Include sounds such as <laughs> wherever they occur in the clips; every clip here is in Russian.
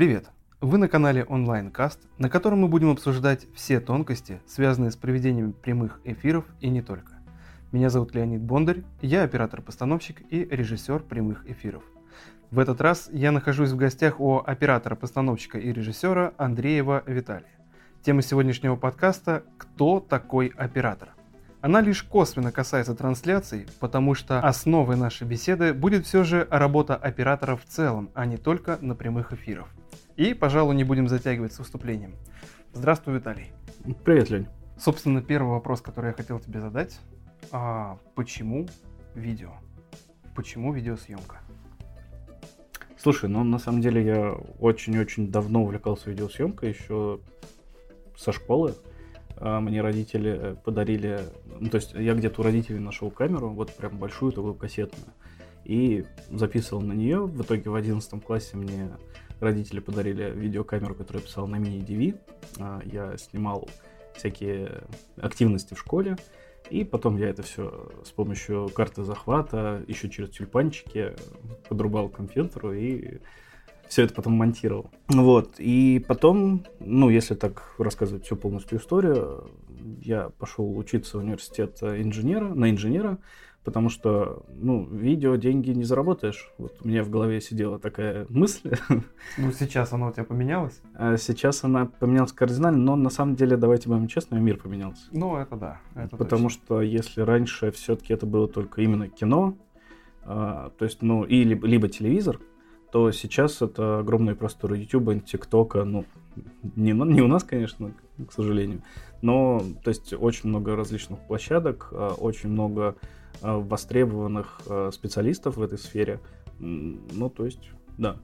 Привет! Вы на канале OnlineCast, на котором мы будем обсуждать все тонкости, связанные с проведением прямых эфиров и не только. Меня зовут Леонид Бондарь, я оператор-постановщик и режиссер прямых эфиров. В этот раз я нахожусь в гостях у оператора-постановщика и режиссера Андреева Виталия. Тема сегодняшнего подкаста «Кто такой оператор?». Она лишь косвенно касается трансляций, потому что основой нашей беседы будет все же работа оператора в целом, а не только на прямых эфирах. И, пожалуй, не будем затягивать с выступлением. Здравствуй, Виталий. Привет, Лень. Собственно, первый вопрос, который я хотел тебе задать. А почему видео? Почему видеосъемка? Слушай, ну на самом деле я очень-очень давно увлекался видеосъемкой, еще со школы. А, мне родители э, подарили, ну, то есть я где-то у родителей нашел камеру, вот прям большую такую кассетную, и записывал на нее. В итоге в 11 классе мне родители подарили видеокамеру, которую я писал на мини-DV. А, я снимал всякие активности в школе, и потом я это все с помощью карты захвата, еще через тюльпанчики подрубал к компьютеру и все это потом монтировал. Вот. И потом, ну, если так рассказывать всю полностью историю, я пошел учиться в университет инженера, на инженера, потому что, ну, видео деньги не заработаешь. Вот у меня в голове сидела такая мысль. Ну, сейчас она у тебя поменялась? А сейчас она поменялась кардинально, но на самом деле, давайте будем честны, мир поменялся. Ну, это да. Это потому точно. что если раньше все-таки это было только именно кино, а, то есть, ну, и либо, либо телевизор, то сейчас это огромные просторы YouTube, ТикТока, ну, не, не у нас, конечно, к сожалению, но, то есть, очень много различных площадок, а, очень много востребованных а, специалистов в этой сфере, ну, то есть, да.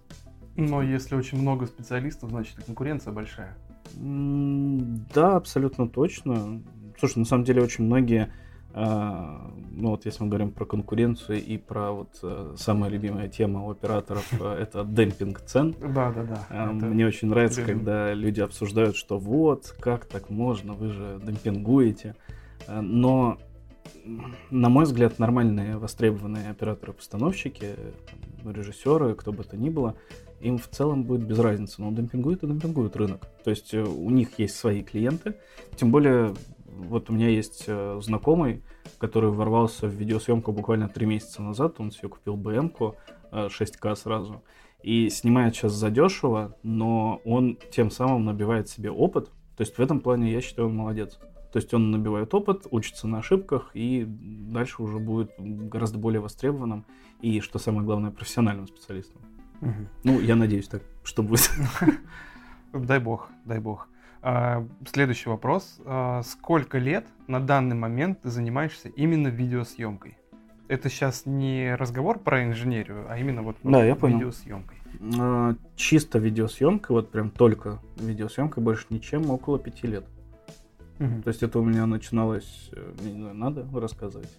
Но если очень много специалистов, значит, конкуренция большая. Да, абсолютно точно. Слушай, на самом деле очень многие а, ну вот если мы говорим про конкуренцию и про вот э, самая любимая тема у операторов э, <laughs> это демпинг цен. Да, да, да. Мне очень нравится, когда люди обсуждают, что вот, как так можно, вы же демпингуете. Э, но, на мой взгляд, нормальные востребованные операторы-постановщики, режиссеры, кто бы то ни было, им в целом будет без разницы. Но демпингуют и демпингуют рынок. То есть у них есть свои клиенты. Тем более вот у меня есть э, знакомый, который ворвался в видеосъемку буквально три месяца назад. Он себе купил БМ-ку 6К э, сразу. И снимает сейчас задешево, но он тем самым набивает себе опыт. То есть в этом плане я считаю, он молодец. То есть он набивает опыт, учится на ошибках и дальше уже будет гораздо более востребованным и, что самое главное, профессиональным специалистом. Угу. Ну, я надеюсь так, что будет. <laughs> Дай бог, дай бог. А, следующий вопрос. А, сколько лет на данный момент ты занимаешься именно видеосъемкой? Это сейчас не разговор про инженерию, а именно вот да, я понял. видеосъемкой. А, чисто видеосъемка, вот прям только видеосъемка, больше ничем, около пяти лет. Угу. То есть это у меня начиналось, э, не знаю, надо рассказывать?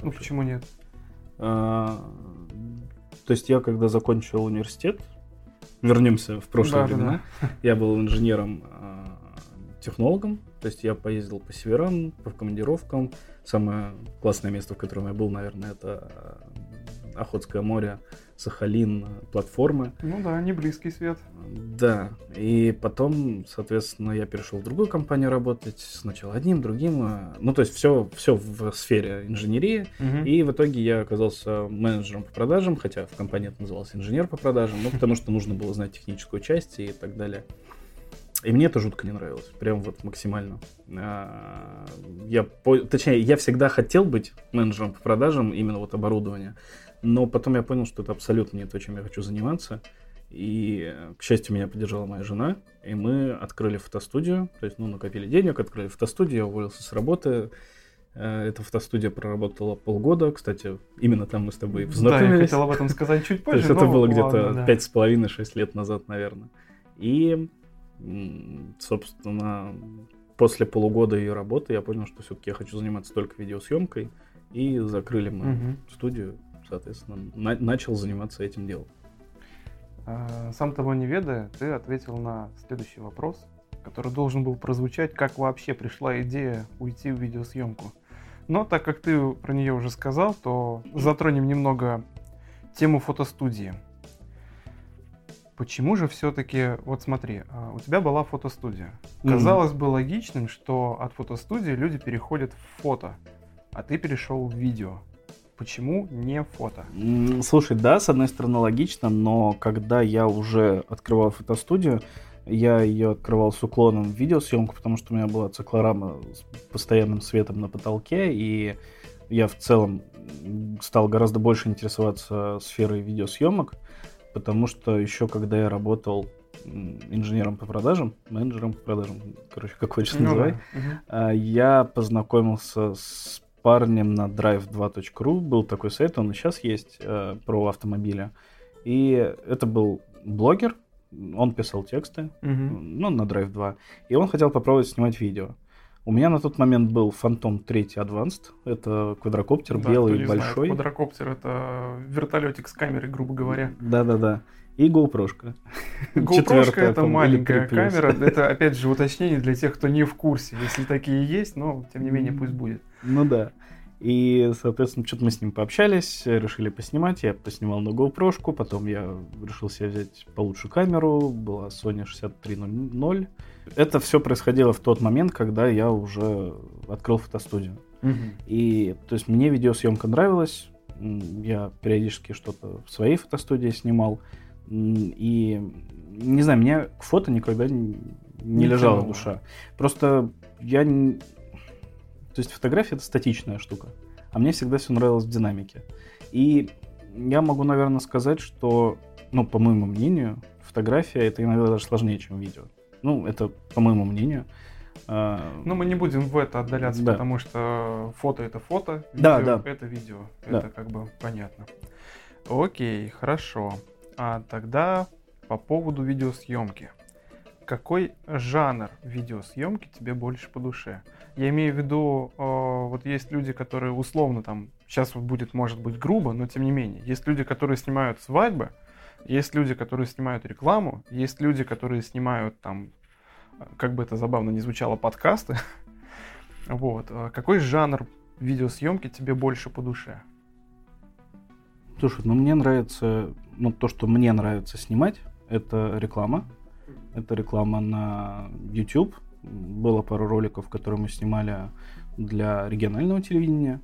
Ну Вообще. почему нет? А, то есть я когда закончил университет, вернемся в прошлые да, времена, да, да. <laughs> я был инженером технологом, то есть я поездил по северам, по командировкам. Самое классное место, в котором я был, наверное, это Охотское море, Сахалин, платформы. Ну да, не близкий свет. Да, и потом, соответственно, я перешел в другую компанию работать, сначала одним, другим, ну то есть все, все в сфере инженерии, угу. и в итоге я оказался менеджером по продажам, хотя в компании это называлось инженер по продажам, ну потому что нужно было знать техническую часть и так далее. И мне это жутко не нравилось, прям вот максимально. А, я, точнее, я всегда хотел быть менеджером по продажам именно вот оборудования, но потом я понял, что это абсолютно не то, чем я хочу заниматься. И, к счастью, меня поддержала моя жена, и мы открыли фотостудию, то есть, ну, накопили денег, открыли фотостудию, я уволился с работы, э, эта фотостудия проработала полгода. Кстати, именно там мы с тобой познакомились. Да, я хотел об этом сказать чуть позже. <laughs> То есть это было где-то пять с половиной-шесть лет назад, наверное. И собственно, после полугода ее работы я понял, что все-таки я хочу заниматься только видеосъемкой. И закрыли мы угу. студию, соответственно, на- начал заниматься этим делом. А, сам того не ведая, ты ответил на следующий вопрос, который должен был прозвучать, как вообще пришла идея уйти в видеосъемку. Но так как ты про нее уже сказал, то затронем немного тему фотостудии. Почему же все-таки, вот смотри, а, у тебя была фотостудия. Казалось mm-hmm. бы логичным, что от фотостудии люди переходят в фото, а ты перешел в видео. Почему не фото? Слушай, да, с одной стороны логично, но когда я уже открывал фотостудию, я ее открывал с уклоном в видеосъемку, потому что у меня была циклорама с постоянным светом на потолке, и я в целом стал гораздо больше интересоваться сферой видеосъемок, потому что еще когда я работал инженером по продажам, менеджером по продажам, короче, как хочешь ну, называй, да. я познакомился с парнем на drive2.ru. Был такой сайт, он и сейчас есть, э, про автомобили. И это был блогер, он писал тексты, угу. ну, на Drive 2, и он хотел попробовать снимать видео. У меня на тот момент был Phantom 3 Advanced, это квадрокоптер да, белый и большой. Знает, квадрокоптер это вертолетик с камерой, грубо говоря. Да-да-да. И GoPro. GoPro это маленькая камера. Это, опять же, уточнение для тех, кто не в курсе. Если такие есть, но, тем не менее, пусть будет. Ну да. И, соответственно, что-то мы с ним пообщались, решили поснимать. Я поснимал на GoPro, потом я решил себе взять получше камеру. Была Sony 6300. Это все происходило в тот момент, когда я уже открыл фотостудию. Угу. И, то есть, мне видеосъемка нравилась. Я периодически что-то в своей фотостудии снимал. И, не знаю, мне к фото никогда не, не лежала душа. Просто я то есть фотография это статичная штука, а мне всегда все нравилось в динамике. И я могу, наверное, сказать, что, ну, по моему мнению, фотография это иногда даже сложнее, чем видео. Ну, это по моему мнению. А, ну, мы не будем в это отдаляться, да. потому что фото это фото, видео да, да. это видео. Да. Это как бы понятно. Окей, хорошо. А тогда по поводу видеосъемки какой жанр видеосъемки тебе больше по душе? Я имею в виду, э, вот есть люди, которые условно там, сейчас будет, может быть, грубо, но тем не менее, есть люди, которые снимают свадьбы, есть люди, которые снимают рекламу, есть люди, которые снимают там, как бы это забавно не звучало, подкасты. <laughs> Вот. Э, какой жанр видеосъемки тебе больше по душе? Слушай, ну мне нравится, ну то, что мне нравится снимать, это реклама. Это реклама на YouTube. Было пару роликов, которые мы снимали для регионального телевидения.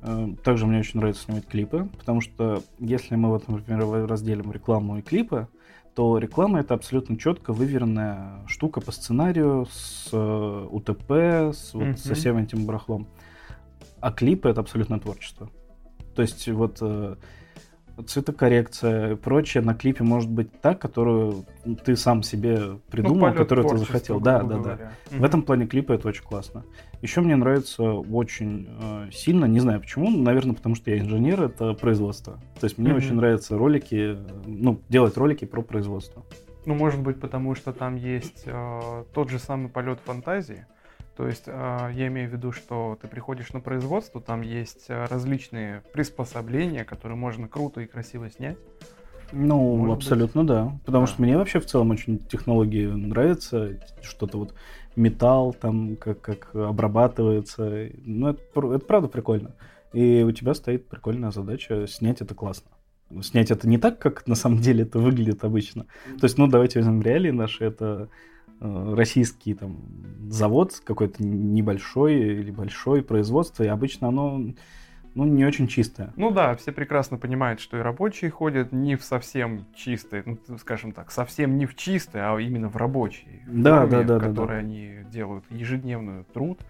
Э, также мне очень нравится снимать клипы, потому что если мы вот, например, разделим рекламу и клипы, то реклама это абсолютно четко выверенная штука по сценарию с э, УТП, с, вот, mm-hmm. со всем этим барахлом. А клипы это абсолютно творчество. То есть вот э, цветокоррекция и прочее на клипе может быть так, которую ты сам себе придумал, ну, которую ты захотел. Да, да, да. Угу. В этом плане клипа это очень классно. Еще мне нравится очень э, сильно, не знаю почему, наверное, потому что я инженер, это производство. То есть мне угу. очень нравятся ролики, ну, делать ролики про производство. Ну, может быть, потому что там есть э, тот же самый полет фантазии. То есть а, я имею в виду, что ты приходишь на производство, там есть а, различные приспособления, которые можно круто и красиво снять. Ну, Может абсолютно быть? да. Потому да. что мне вообще в целом очень технологии нравятся. Что-то вот металл там, как, как обрабатывается. Ну, это, это правда прикольно. И у тебя стоит прикольная задача снять это классно. Снять это не так, как на самом деле это выглядит обычно. То есть, ну, давайте возьмем реалии наши. Это российский там завод какой-то небольшой или большой производство, и обычно оно ну, не очень чистое. Ну да, все прекрасно понимают, что и рабочие ходят не в совсем чистые, ну, скажем так, совсем не в чистые, а именно в рабочие. Да, форме, да, да, в которой да, да. они делают ежедневный труд.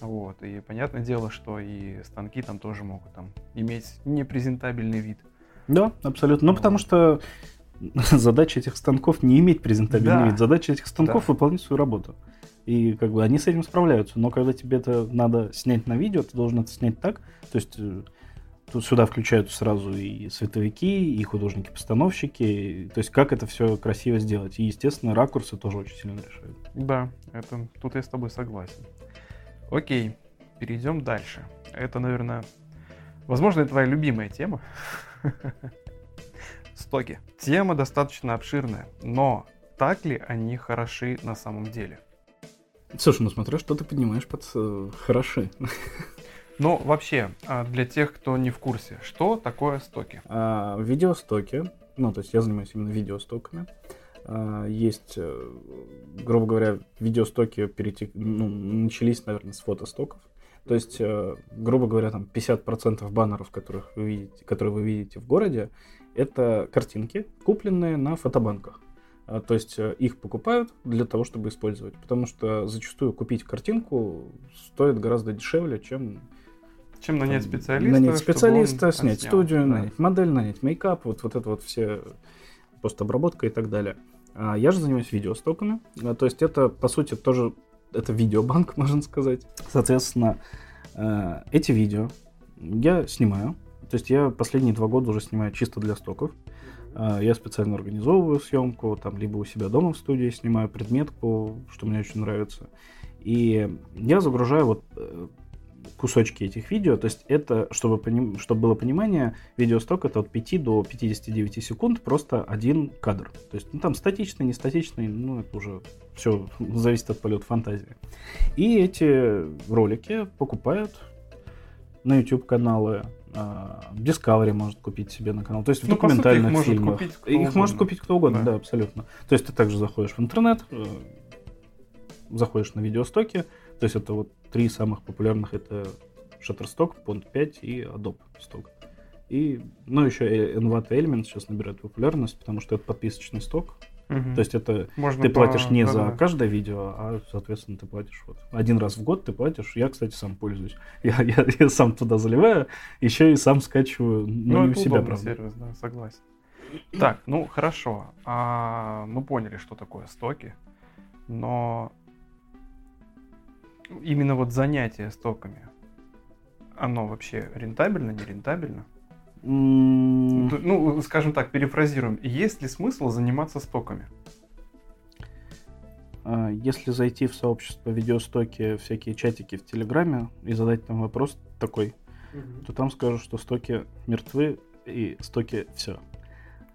Вот, и понятное дело, что и станки там тоже могут там иметь непрезентабельный вид. Да, абсолютно. Ну, вот. потому что <laughs> задача этих станков не иметь презентабельный да. вид. Задача этих станков да. выполнять свою работу. И как бы они с этим справляются. Но когда тебе это надо снять на видео, ты должен это снять так. То есть э, тут сюда включаются сразу и световики, и художники-постановщики. То есть как это все красиво сделать. И, естественно, ракурсы тоже очень сильно решают. Да, это тут я с тобой согласен. Окей, перейдем дальше. Это, наверное, возможно, это твоя любимая тема. <laughs> Стоки. Тема достаточно обширная, но так ли они хороши на самом деле? Слушай, ну смотря, что ты поднимаешь под э, хороши. <laughs> Ну, вообще, а, для тех, кто не в курсе, что такое стоки? А, видеостоки Ну, то есть я занимаюсь именно видеостоками. А, есть, э, грубо говоря, видеостоки перетек... ну, начались, наверное, с фотостоков. То есть, э, грубо говоря, там 50% баннеров, которых вы видите, которые вы видите в городе, это картинки, купленные на фотобанках. А, то есть э, их покупают для того, чтобы использовать. Потому что зачастую купить картинку стоит гораздо дешевле, чем... Чем нанять там, специалиста. Нанять специалиста, снять отснял. студию, да. нанять модель, нанять мейкап, вот, вот это вот все постобработка и так далее. А я же занимаюсь видеостоками. А, то есть это, по сути, тоже это видеобанк, <laughs> можно сказать. Соответственно, э, эти видео я снимаю. То есть я последние два года уже снимаю чисто для стоков. Э, я специально организовываю съемку, там либо у себя дома в студии снимаю предметку, что мне очень нравится. И я загружаю вот э, кусочки этих видео. То есть это, чтобы, поним... чтобы было понимание, видеосток это от 5 до 59 секунд, просто один кадр. То есть ну, там статичный, не статичный, ну это уже все <laughs> зависит от полета фантазии. И эти ролики покупают на YouTube каналы, а, Discovery может купить себе на канал. То есть в ну, документальных сути, их фильмах. Может их угодно. может купить кто угодно, да. да, абсолютно. То есть ты также заходишь в интернет, э, заходишь на видеостоки, то есть это вот три самых популярных это Shutterstock, Pond 5 и Adobe Stock. И, ну, еще Envato Element сейчас набирает популярность, потому что это подписочный сток. Угу. То есть это Можно ты по... платишь не да, за да. каждое видео, а, соответственно, ты платишь вот один раз в год ты платишь. Я, кстати, сам пользуюсь. <laughs> Я, я, я сам туда заливаю, еще и сам скачиваю, но ну, не у себя, правда. сервис, да, согласен. Так, ну хорошо. А, мы поняли, что такое стоки, но именно вот занятие стоками, оно вообще рентабельно, не рентабельно? Ну, скажем так, перефразируем. Есть ли смысл заниматься стоками? А, если зайти в сообщество видеостоки, всякие чатики в Телеграме и задать там вопрос такой, mm-hmm. то там скажут, что стоки мертвы и стоки все.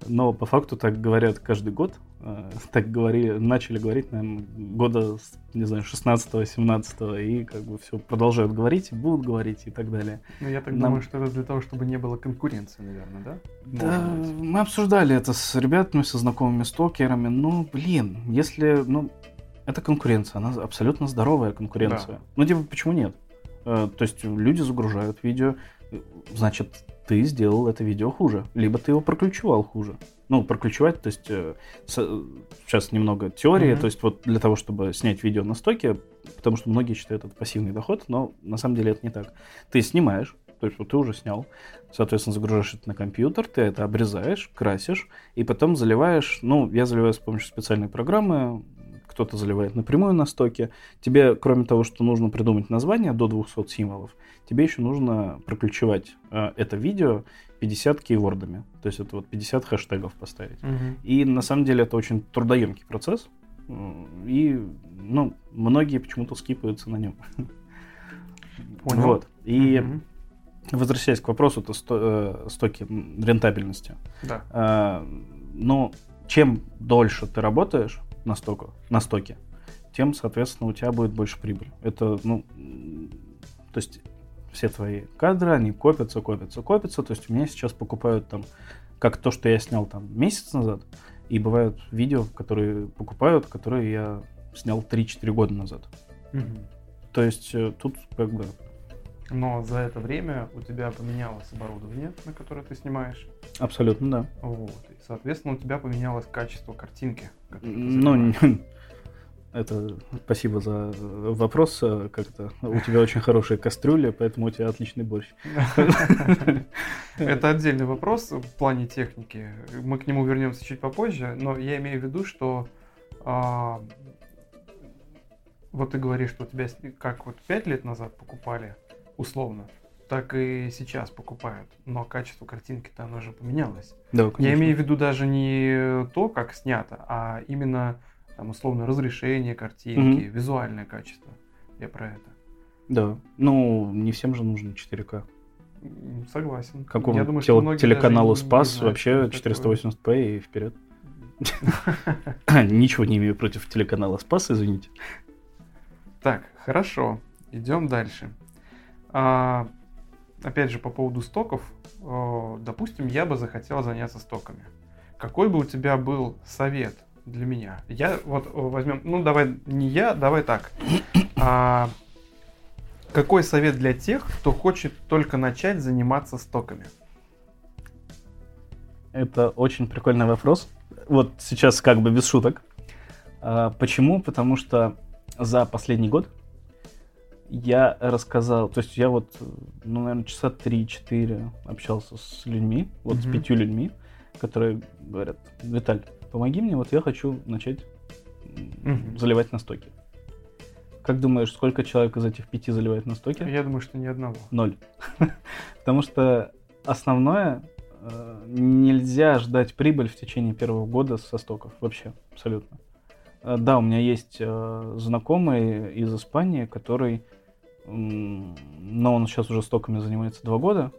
Но по факту так говорят каждый год, <laughs> так говорили, начали говорить, наверное, года, не знаю, 16-17, и как бы все продолжают говорить, будут говорить и так далее. Ну, я так Нам... думаю, что это для того, чтобы не было конкуренции, наверное, да? Да, мы обсуждали это с ребятами, со знакомыми стокерами, ну, блин, если, ну, это конкуренция, она абсолютно здоровая конкуренция. Да. Ну, типа, почему нет? Э, то есть люди загружают видео, значит, ты сделал это видео хуже, либо ты его проключивал хуже. Ну, проключивать, то есть э, с, сейчас немного теории, mm-hmm. то есть вот для того, чтобы снять видео на стоке, потому что многие считают это пассивный доход, но на самом деле это не так. Ты снимаешь, то есть вот ты уже снял, соответственно, загружаешь это на компьютер, ты это обрезаешь, красишь, и потом заливаешь, ну, я заливаю с помощью специальной программы, кто-то заливает напрямую на стоке. Тебе, кроме того, что нужно придумать название до 200 символов, тебе еще нужно проключивать э, это видео 50 кейвордами. То есть это вот 50 хэштегов поставить. Угу. И на самом деле это очень трудоемкий процесс. И, ну, многие почему-то скипаются на нем. Понял. Вот. И угу. возвращаясь к вопросу то сто, э, стоки рентабельности. Да. Э, но чем дольше ты работаешь, на, стоку, на стоке, тем, соответственно, у тебя будет больше прибыли. Это, ну, то есть все твои кадры, они копятся, копятся, копятся. То есть у меня сейчас покупают там, как то, что я снял там месяц назад, и бывают видео, которые покупают, которые я снял 3-4 года назад. Угу. То есть э, тут как бы... Но за это время у тебя поменялось оборудование, на которое ты снимаешь. Абсолютно, да. Вот. И, соответственно, у тебя поменялось качество картинки. Ну, <laughs> это спасибо за вопрос. Как-то у тебя очень хорошая кастрюля, поэтому у тебя отличный борщ. Это отдельный вопрос в плане техники. Мы к нему вернемся чуть попозже, но я имею в виду, что а, вот ты говоришь, что у тебя как вот пять лет назад покупали, условно, так и сейчас покупают. Но качество картинки-то оно же поменялось. Да, Я имею в виду даже не то, как снято, а именно там условно разрешение картинки, mm визуальное качество. Я про это. Да. Ну, не всем же нужно 4К. Согласен. Какому Я думаю, тел- телеканалу Спас вообще 480p и вперед. <laughs> <laughs> Ничего не имею против телеканала Спас, извините. Так, хорошо. Идем дальше. А, опять же, по поводу стоков, допустим, я бы захотел заняться стоками. какой бы у тебя был совет для меня? Я вот возьмем, ну давай не я, давай так. А, какой совет для тех, кто хочет только начать заниматься стоками? Это очень прикольный вопрос. Вот сейчас как бы без шуток. А, почему? Потому что за последний год я рассказал, то есть я вот, ну, наверное, часа 3-4 общался с людьми, вот mm-hmm. с пятью людьми, которые говорят, Виталь, помоги мне, вот я хочу начать mm-hmm. заливать на стоки. Как думаешь, сколько человек из этих пяти заливает на стоки? Я думаю, что ни одного. Ноль. <laughs> Потому что основное, э, нельзя ждать прибыль в течение первого года со стоков. Вообще, абсолютно. Э, да, у меня есть э, знакомый из Испании, который но он сейчас уже стоками занимается два года,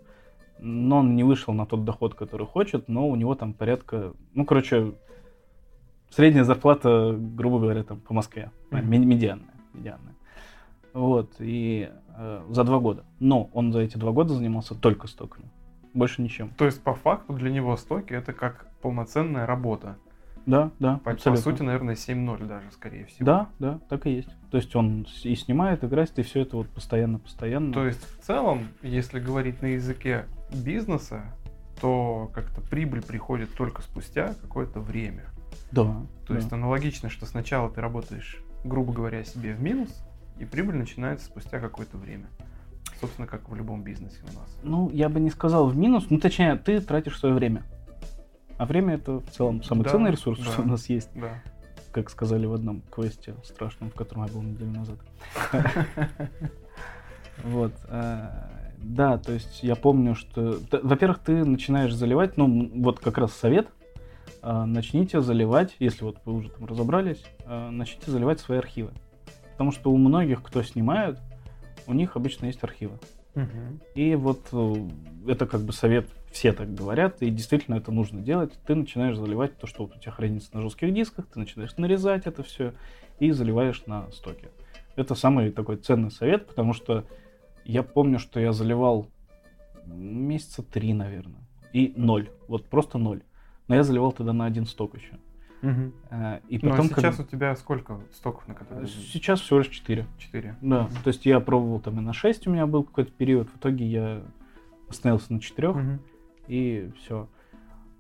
но он не вышел на тот доход, который хочет, но у него там порядка, ну, короче, средняя зарплата, грубо говоря, там по Москве, mm-hmm. медианная, медианная. Вот, и э, за два года. Но он за эти два года занимался только стоками, больше ничем. То есть, по факту, для него стоки это как полноценная работа. Да, да. По, по сути, наверное, 7-0 даже, скорее всего. Да, да, так и есть. То есть он и снимает, играет, и все это вот постоянно-постоянно. То есть, в целом, если говорить на языке бизнеса, то как-то прибыль приходит только спустя какое-то время. Да. То да. есть аналогично, что сначала ты работаешь, грубо говоря, себе в минус, и прибыль начинается спустя какое-то время. Собственно, как в любом бизнесе у нас. Ну, я бы не сказал в минус, ну, точнее, ты тратишь свое время. А время это в целом самый да, ценный ресурс, да, что у нас есть. Да. Как сказали в одном квесте страшном, в котором я был неделю назад. <laughs> Вот. Э, да, то есть я помню, что... Во-первых, ты начинаешь заливать, ну, вот как раз совет, э, начните заливать, если вот вы уже там разобрались, э, начните заливать свои архивы. Потому что у многих, кто снимает, у них обычно есть архивы. Угу. И вот это как бы совет все так говорят, и действительно это нужно делать. Ты начинаешь заливать то, что вот у тебя хранится на жестких дисках, ты начинаешь нарезать это все и заливаешь на стоке. Это самый такой ценный совет, потому что я помню, что я заливал месяца три, наверное, и ноль, вот просто ноль. Но я заливал тогда на один сток еще. Угу. И потом, ну, а сейчас как... у тебя сколько стоков на которые? Сейчас всего лишь 4. 4. Да. Угу. То есть я пробовал там и на 6 у меня был какой-то период. В итоге я остановился на 4. Угу и все.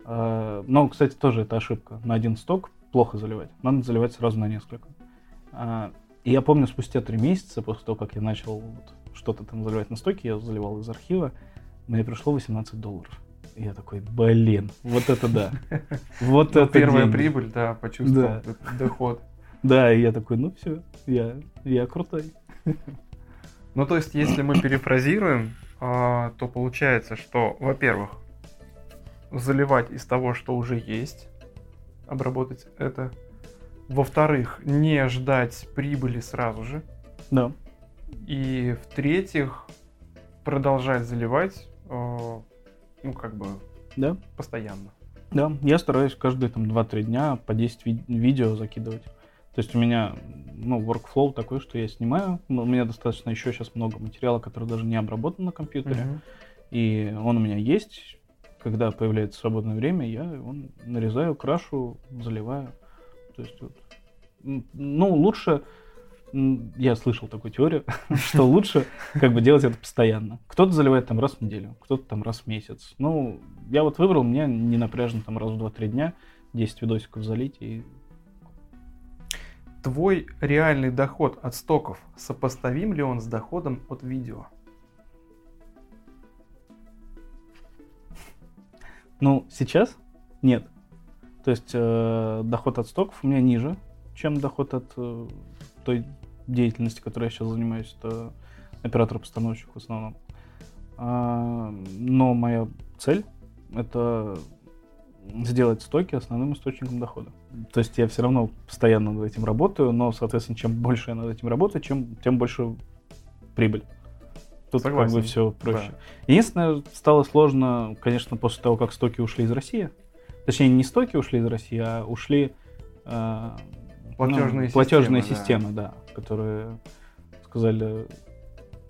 А, но, кстати, тоже это ошибка. На один сток плохо заливать. Надо заливать сразу на несколько. А, и я помню, спустя три месяца после того, как я начал вот что-то там заливать на стоке, я заливал из архива, мне пришло 18 долларов. И я такой, блин, вот это да. <laughs> Вот ну, это Первая прибыль, да, почувствовал доход. Да, и я такой, ну все, я, я крутой. Ну, то есть, если мы перефразируем, а, то получается, что, во-первых, заливать из того, что уже есть, обработать это. Во-вторых, не ждать прибыли сразу же. Да. И в-третьих, продолжать заливать, э, ну, как бы, да. постоянно. Да, я стараюсь каждые там 2-3 дня по 10 ви- видео закидывать. То есть у меня, ну, workflow такой, что я снимаю. У меня достаточно еще сейчас много материала, который даже не обработан на компьютере. Uh-huh. И он у меня есть когда появляется свободное время, я его нарезаю, крашу, заливаю. То есть вот, ну, лучше, я слышал такую теорию, <laughs> что лучше как бы делать это постоянно. Кто-то заливает там раз в неделю, кто-то там раз в месяц. Ну, я вот выбрал, мне не напряжно там раз в 2-3 дня 10 видосиков залить и Твой реальный доход от стоков сопоставим ли он с доходом от видео? Ну, сейчас нет. То есть э, доход от стоков у меня ниже, чем доход от э, той деятельности, которой я сейчас занимаюсь. Это оператор-постановщик в основном. А, но моя цель это сделать стоки основным источником дохода. То есть я все равно постоянно над этим работаю, но, соответственно, чем больше я над этим работаю, чем, тем больше прибыль. Тут Согласен. как бы все проще. Да. Единственное, стало сложно, конечно, после того, как стоки ушли из России. Точнее, не стоки ушли из России, а ушли э, платежные, ну, платежные системы, системы, да. да, которые сказали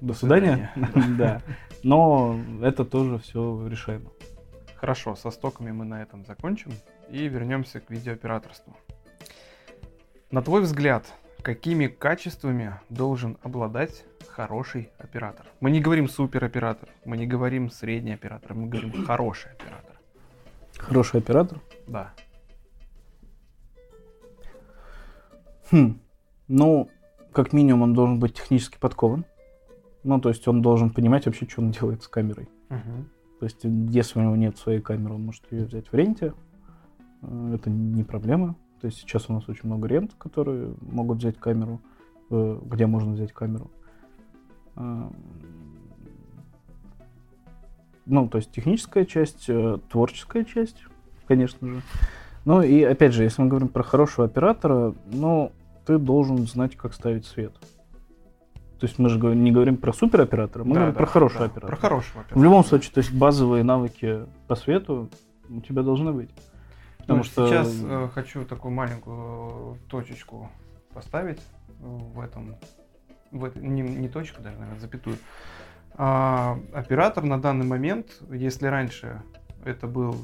до свидания. <laughs> да. Но это тоже все решаемо. Хорошо, со стоками мы на этом закончим и вернемся к видеооператорству. На твой взгляд, какими качествами должен обладать хороший оператор? Мы не говорим супероператор, мы не говорим средний оператор, мы говорим <clears throat> хороший оператор. Хороший оператор? Да. Хм. Ну, как минимум, он должен быть технически подкован. Ну, то есть он должен понимать вообще, что он делает с камерой. Угу. То есть, если у него нет своей камеры, он может ее взять в ренте. Э, Это не проблема. То есть сейчас у нас очень много рент, которые могут взять камеру, э, где можно взять камеру. Э, Ну, то есть техническая часть, э, творческая часть, конечно же. Ну и опять же, если мы говорим про хорошего оператора, ну, ты должен знать, как ставить свет. То есть мы же не говорим про супероператора, мы Да, говорим да, про хорошего да, оператора. Про хорошего В оператора. любом случае, то есть базовые навыки по свету у тебя должны быть. Потому Ну, что Сейчас э, хочу такую маленькую точечку поставить э, в этом, в не, не точку даже, наверное, запятую. А, оператор на данный момент, если раньше это был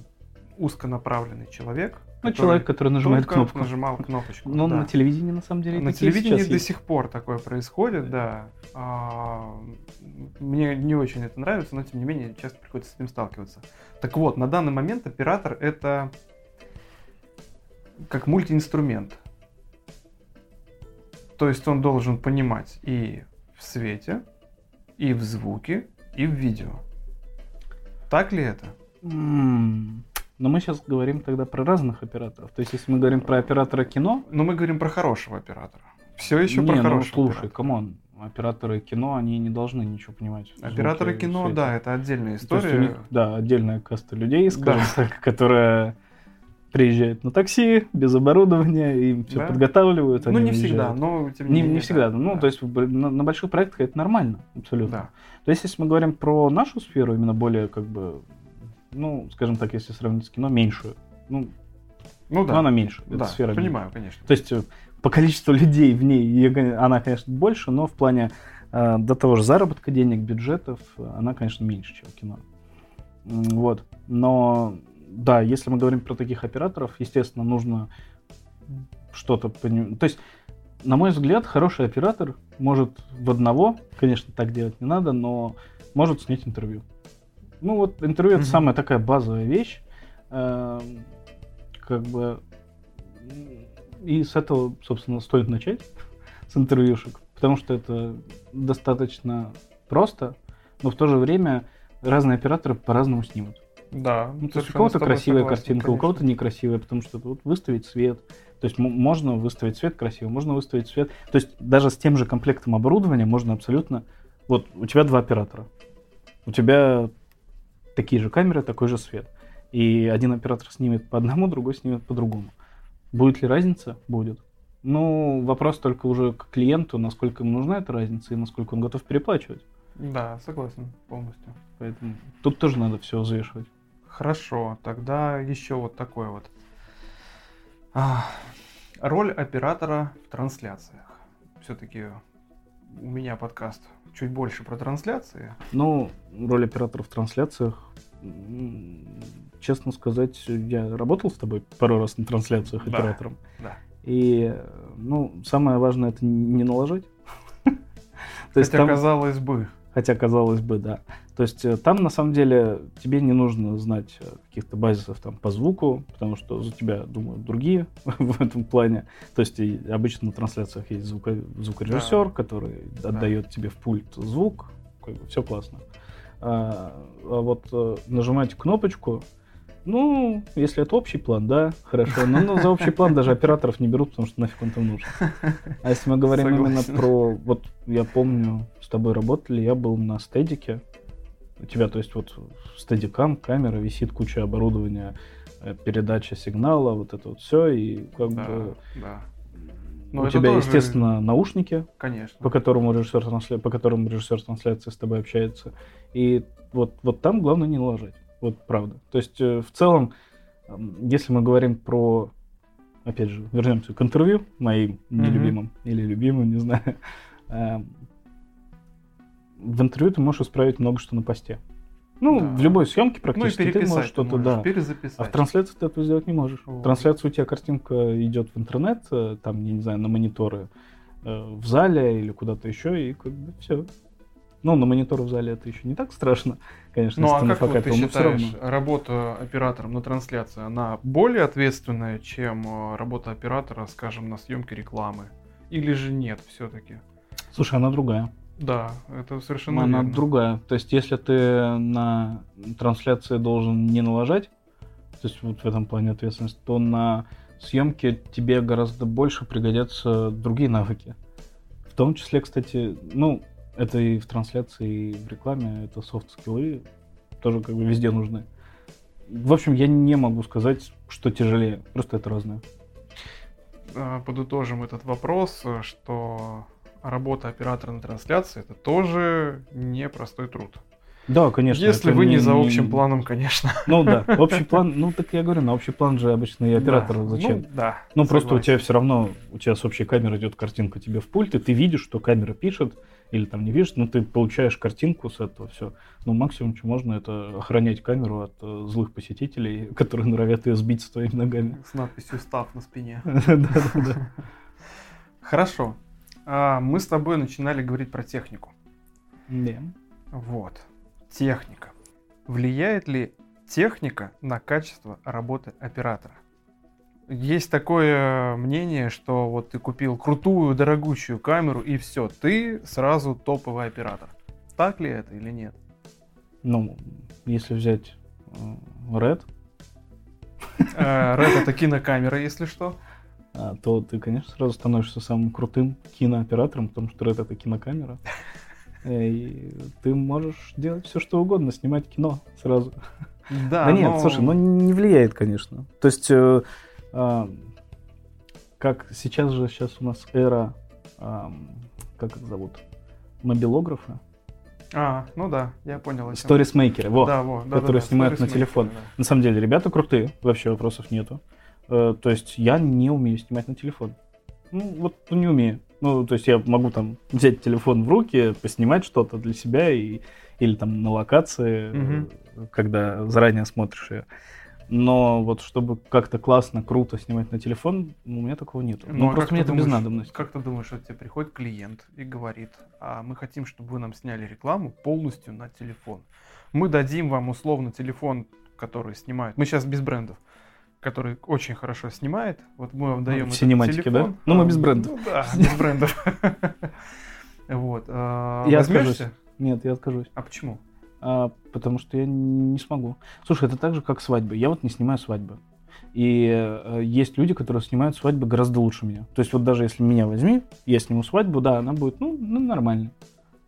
узконаправленный человек, ну, который человек, который нажимает кнопку. нажимал кнопочку. Но да. на телевидении на самом деле На телевидении до есть. сих пор такое происходит, да. А, мне не очень это нравится, но тем не менее часто приходится с этим сталкиваться. Так вот, на данный момент оператор это как мультиинструмент. То есть он должен понимать и в свете, и в звуке, и в видео. Так ли это? Но мы сейчас говорим тогда про разных операторов. То есть, если мы говорим про оператора кино, Но мы говорим про хорошего оператора. Все еще не, про ну, хорошего слушай, come on, операторы кино, они не должны ничего понимать. Операторы кино, да, это отдельная То есть у история. них, да, отдельная каста людей, скажем Да. так, <laughs> которая приезжает на такси, без оборудования, им все Да. подготавливают. Ну, они не всегда, уезжают. но тем не Не, менее. не всегда. да, Ну, да. то есть на, на больших проектах это нормально, абсолютно. Да. То есть, если мы говорим про нашу сферу, именно более, как бы, ну, скажем так, если сравнить с кино, меньшую. Ну, Ну да. она меньше. да, сфера меньше. понимаю, конечно. То есть э, по количеству <laughs> людей в ней она, конечно, больше, но в плане э, до того же заработка денег, бюджетов, э, она, конечно, меньше, чем кино. Вот. Но да, если мы говорим про таких операторов, естественно, нужно что-то понимать. То есть, на мой взгляд, хороший оператор может в одного, конечно, так делать не надо, но может снять интервью. Ну вот интервью Мгм. это самая такая базовая вещь. Эм, Как бы и с этого, собственно, стоит начать, с интервьюшек, потому что это достаточно просто, но в то же время разные операторы по-разному снимут. Да. Ну, то есть у кого-то красивая согласен, картинка, у конечно. кого-то некрасивая, потому что вот выставить свет. То есть можно выставить свет красиво, можно выставить свет. То есть даже с тем же комплектом оборудования можно абсолютно... Вот у тебя два оператора. У тебя такие же камеры, такой же свет. И один оператор снимет по одному, другой снимет по другому. Будет ли разница? Будет. Ну, вопрос только уже к клиенту, насколько ему нужна эта разница и насколько он готов переплачивать. Да, согласен полностью. Поэтому тут тоже надо все взвешивать. Хорошо, тогда еще вот такой вот. А, роль оператора в трансляциях. Все-таки у меня подкаст чуть больше про трансляции. Ну, роль оператора в трансляциях, честно сказать, я работал с тобой пару раз на трансляциях Да. оператором. Да. И, ну, самое важное это не налажать. <laughs> То есть там- казалось бы, Хотя, казалось бы, да. То есть э, там, на самом деле, тебе не нужно знать э, каких-то базисов там по звуку, потому что за тебя думают другие <laughs> в этом плане. То есть обычно на трансляциях есть звуко- звукорежиссер, который Да. отдает тебе в пульт звук, как бы все классно. А, а вот э, нажимать кнопочку, ну, если это общий план, да, хорошо. Но, но за общий план даже операторов не берут, потому что нафиг он там нужен. А если мы говорим именно Согласен. про... Вот я помню, с тобой работали, я был на стедике. У тебя, то есть, вот стедикам, камера, висит куча оборудования, э, передача сигнала, вот это вот все, и как да, бы да. Но у это тебя, тоже- естественно, наушники, Конечно. по которому режиссер трансля... по которому режиссер трансляции с тобой общается. И вот, вот там главное не налажать. Вот правда. То есть, э, в целом, если мы говорим про опять же, вернемся к интервью моим нелюбимым или любимым, не знаю. <laughs> Эм, В интервью ты можешь исправить много что на посте. Ну, Да. в любой съемке Ну практически ты переписать можешь что-то, можешь, да. перезаписать. А в трансляции ты этого сделать не можешь. Вот. В трансляции у тебя картинка идет в интернет, э, там, я не знаю, на мониторы э, в зале или куда-то еще, и как бы все. Ну, на мониторы в зале это еще не так страшно, конечно, Ну а как вот ты считаешь, работа оператором на трансляции, она более ответственная, чем э, работа оператора, скажем, на съемке рекламы? Или же нет все-таки? Слушай, она другая. Да, это совершенно она верно. другая. То есть, если ты на трансляции должен не налажать, то есть вот в этом плане ответственность, то на съемке тебе гораздо больше пригодятся другие навыки. В том числе, кстати, ну, это и в трансляции, и в рекламе, это софт-скиллы тоже как бы везде нужны. В общем, я не могу сказать, что тяжелее, просто это разное. Э, Подытожим этот вопрос, э, что работа оператора на трансляции это тоже непростой труд. Да, конечно. Если вы не за общим планом, конечно. <laughs> Ну да, общий план, ну так я говорю, на общий план же обычно и оператор Да, зачем? Ну, да. Ну, просто у тебя все равно, у тебя с общей камеры идет картинка тебе в пульт, и ты видишь, что камера пишет, или там не видишь, но ты получаешь картинку с этого все. Ну, максимум, что можно, это охранять камеру от э, злых посетителей, <laughs> которые норовят ее сбить с твоими ногами. С надписью «Став» на спине. <laughs> Да-да-да. Хорошо. А, Мы с тобой начинали говорить про технику. Да. Вот. Техника. Влияет ли техника на качество работы оператора? Есть такое мнение, что вот ты купил крутую, дорогущую камеру, и все, ты сразу топовый оператор. Так ли это или нет? Ну, если взять э, Red, Э, Red это кинокамера, если что. а, то ты, конечно, сразу становишься самым крутым кинооператором, потому что Red это кинокамера. <laughs> Э, И ты можешь делать все, что угодно, снимать кино сразу. Да, Да нет, но- слушай, ну не влияет, конечно. То есть, э, как сейчас же, сейчас у нас эра, ам, как их зовут, мобилографа, А, ну да, я понял. сторисмейкеры, во, Да, во, да, которые да, да, снимают на телефон. да. На самом деле, ребята крутые, вообще вопросов нету. Э, то есть, я не умею снимать на телефон. Ну, вот ну, не умею. Ну, то есть, я могу там взять телефон в руки, поснимать что-то для себя и, или там на локации, э, когда заранее смотришь ее. Но вот чтобы как-то классно, круто снимать на телефон, ну, у меня такого нет. Ну, Ну, а просто мне это без думаешь- надобности. Как ты думаешь, что тебе приходит клиент и говорит, а мы хотим, чтобы вы нам сняли рекламу полностью на телефон. Мы дадим вам условно телефон, который снимает. Мы сейчас без брендов который очень хорошо снимает. Вот мы вам даем в этот синематике, телефон. да? Ну, мы без брендов. Ну да, без брендов. <laughs> Вот. а, Я откажусь. Нет, я откажусь. А почему? А, потому что я не смогу. Слушай, это так же, как свадьбы. Я вот не снимаю свадьбы. И э, есть люди, которые снимают свадьбы гораздо лучше меня. То есть вот даже если меня возьми, я сниму свадьбу, да, она будет, ну, ну нормально.